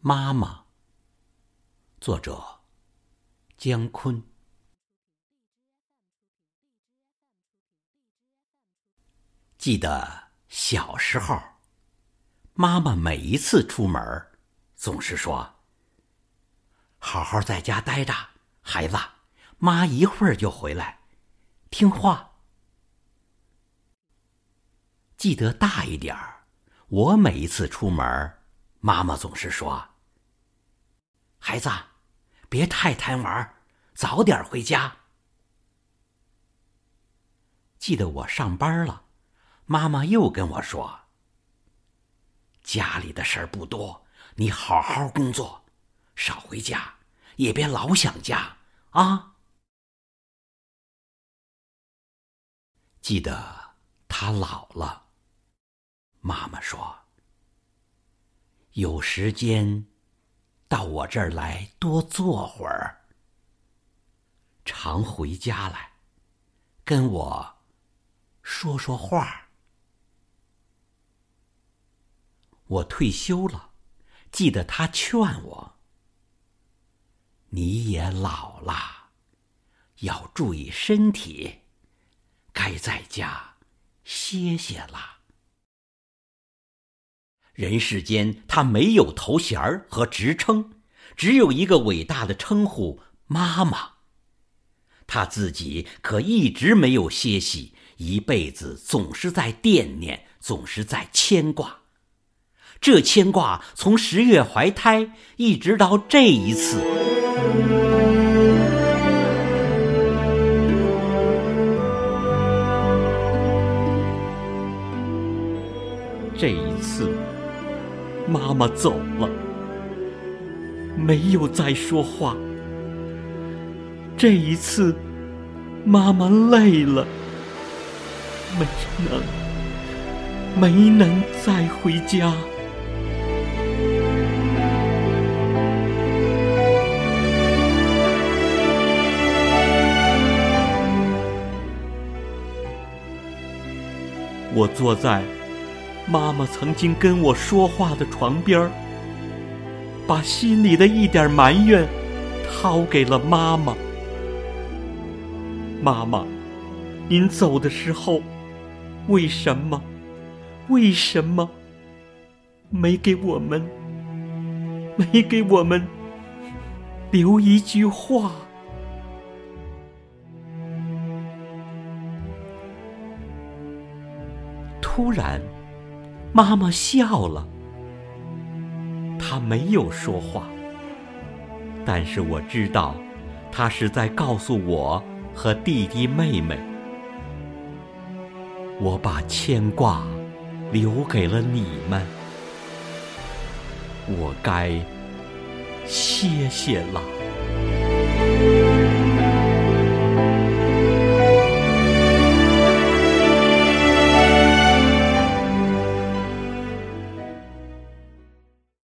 妈妈，作者姜昆。记得小时候，妈妈每一次出门，总是说：“好好在家待着，孩子，妈一会儿就回来，听话。”记得大一点儿，我每一次出门。妈妈总是说：“孩子，别太贪玩，早点回家。”记得我上班了，妈妈又跟我说：“家里的事儿不多，你好好工作，少回家，也别老想家啊。”记得他老了，妈妈说。有时间，到我这儿来多坐会儿。常回家来，跟我说说话。我退休了，记得他劝我：“你也老了，要注意身体，该在家歇歇了。”人世间，他没有头衔和职称，只有一个伟大的称呼——妈妈。他自己可一直没有歇息，一辈子总是在惦念，总是在牵挂。这牵挂从十月怀胎，一直到这一次。这一次。妈妈走了，没有再说话。这一次，妈妈累了，没能，没能再回家。我坐在。妈妈曾经跟我说话的床边儿，把心里的一点埋怨掏给了妈妈。妈妈，您走的时候，为什么？为什么没给我们？没给我们留一句话？突然。妈妈笑了，她没有说话，但是我知道，她是在告诉我和弟弟妹妹，我把牵挂留给了你们，我该歇歇了。